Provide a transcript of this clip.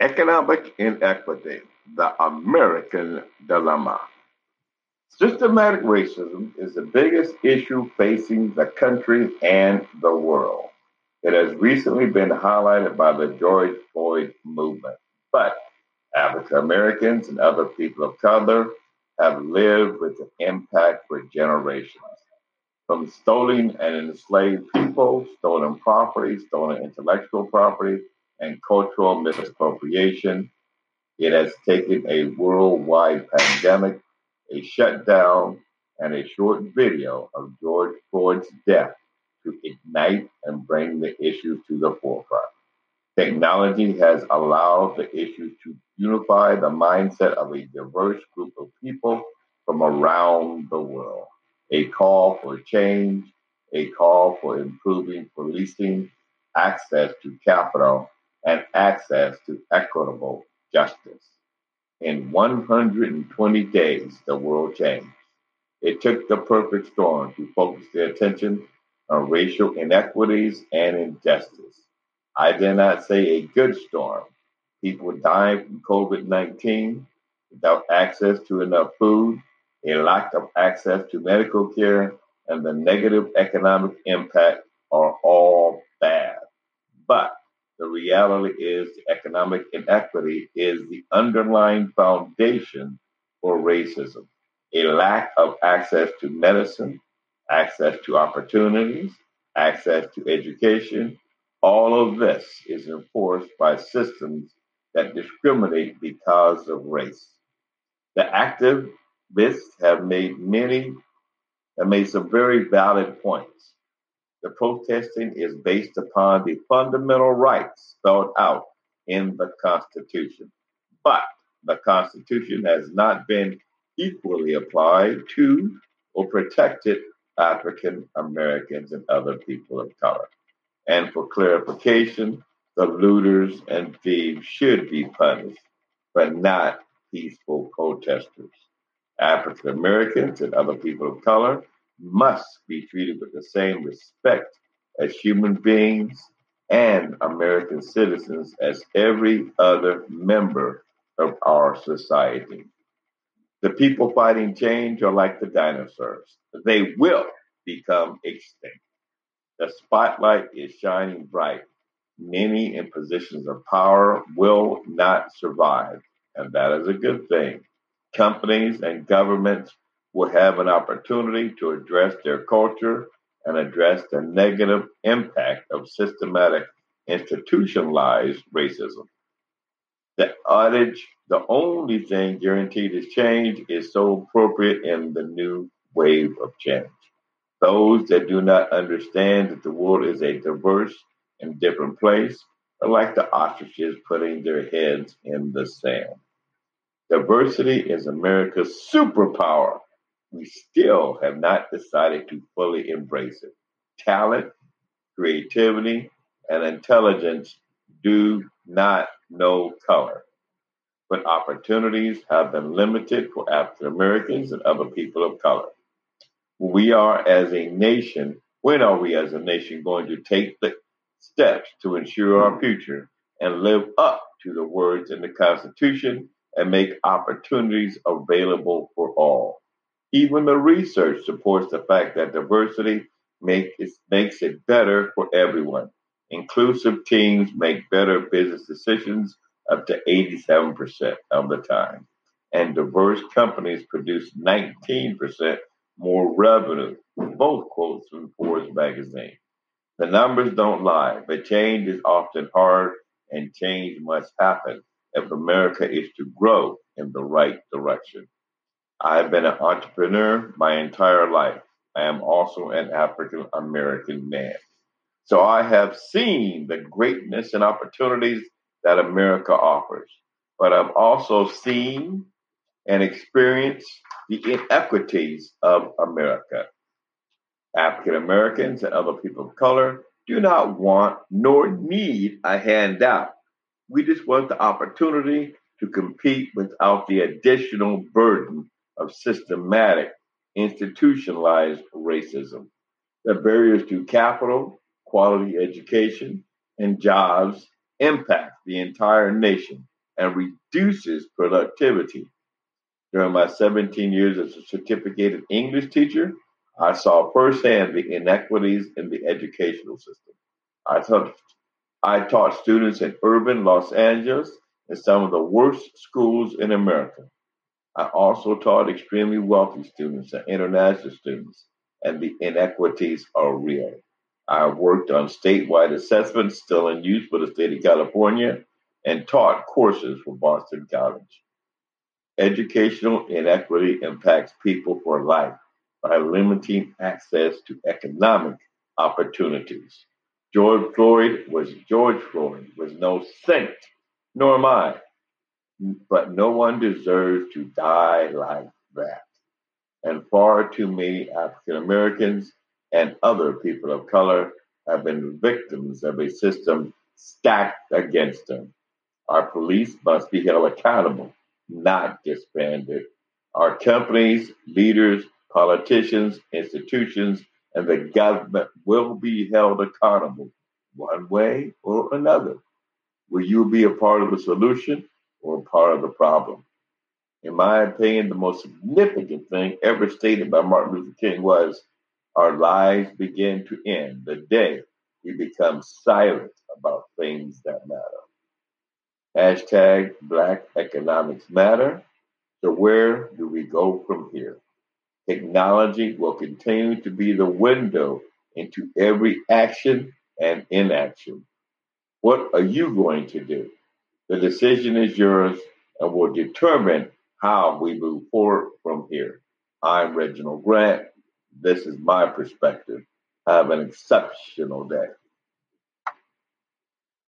Economic inequity, the American dilemma. Systematic racism is the biggest issue facing the country and the world. It has recently been highlighted by the George Floyd movement, but African Americans and other people of color have lived with the impact for generations. From stolen and enslaved people, stolen property, stolen intellectual property, and cultural misappropriation. It has taken a worldwide pandemic, a shutdown, and a short video of George Floyd's death to ignite and bring the issue to the forefront. Technology has allowed the issue to unify the mindset of a diverse group of people from around the world. A call for change, a call for improving policing, access to capital, and access to equitable justice. In 120 days, the world changed. It took the perfect storm to focus their attention on racial inequities and injustice. I dare not say a good storm. People dying from COVID 19 without access to enough food, a lack of access to medical care, and the negative economic impact are all bad. But the reality is economic inequity is the underlying foundation for racism. A lack of access to medicine, access to opportunities, access to education, all of this is enforced by systems that discriminate because of race. The activists have made many, have made some very valid points. The protesting is based upon the fundamental rights spelled out in the Constitution. But the Constitution has not been equally applied to or protected African Americans and other people of color. And for clarification, the looters and thieves should be punished, but not peaceful protesters. African Americans and other people of color must be treated with the same respect as human beings and American citizens as every other member of our society. The people fighting change are like the dinosaurs. They will become extinct. The spotlight is shining bright. Many in positions of power will not survive, and that is a good thing. Companies and governments will have an opportunity to address their culture and address the negative impact of systematic institutionalized racism. The adage, the only thing guaranteed is change, is so appropriate in the new wave of change. Those that do not understand that the world is a diverse and different place are like the ostriches putting their heads in the sand. Diversity is America's superpower we still have not decided to fully embrace it. Talent, creativity, and intelligence do not know color, but opportunities have been limited for African Americans and other people of color. We are as a nation, when are we as a nation going to take the steps to ensure our future and live up to the words in the Constitution and make opportunities available for all? Even the research supports the fact that diversity make it, makes it better for everyone. Inclusive teams make better business decisions up to 87% of the time. And diverse companies produce 19% more revenue. Both quotes from Forbes magazine. The numbers don't lie, but change is often hard and change must happen if America is to grow in the right direction. I have been an entrepreneur my entire life. I am also an African American man. So I have seen the greatness and opportunities that America offers, but I've also seen and experienced the inequities of America. African Americans and other people of color do not want nor need a handout. We just want the opportunity to compete without the additional burden systematic, institutionalized racism. The barriers to capital, quality education, and jobs impact the entire nation and reduces productivity. During my 17 years as a certificated English teacher, I saw firsthand the inequities in the educational system. I taught, I taught students in urban Los Angeles in some of the worst schools in America. I also taught extremely wealthy students and international students, and the inequities are real. I worked on statewide assessments still in use for the state of California and taught courses for Boston College. Educational inequity impacts people for life by limiting access to economic opportunities. George Floyd was George Floyd was no saint, nor am I. But no one deserves to die like that. And far too many African Americans and other people of color have been victims of a system stacked against them. Our police must be held accountable, not disbanded. Our companies, leaders, politicians, institutions, and the government will be held accountable one way or another. Will you be a part of the solution or part of the problem? In my opinion, the most significant thing ever stated by Martin Luther King was our lives begin to end the day we become silent about things that matter. Hashtag Black Economics Matter. So, where do we go from here? Technology will continue to be the window into every action and inaction. What are you going to do? The decision is yours and will determine how we move forward from here. I'm Reginald Grant. This is my perspective. Have an exceptional day.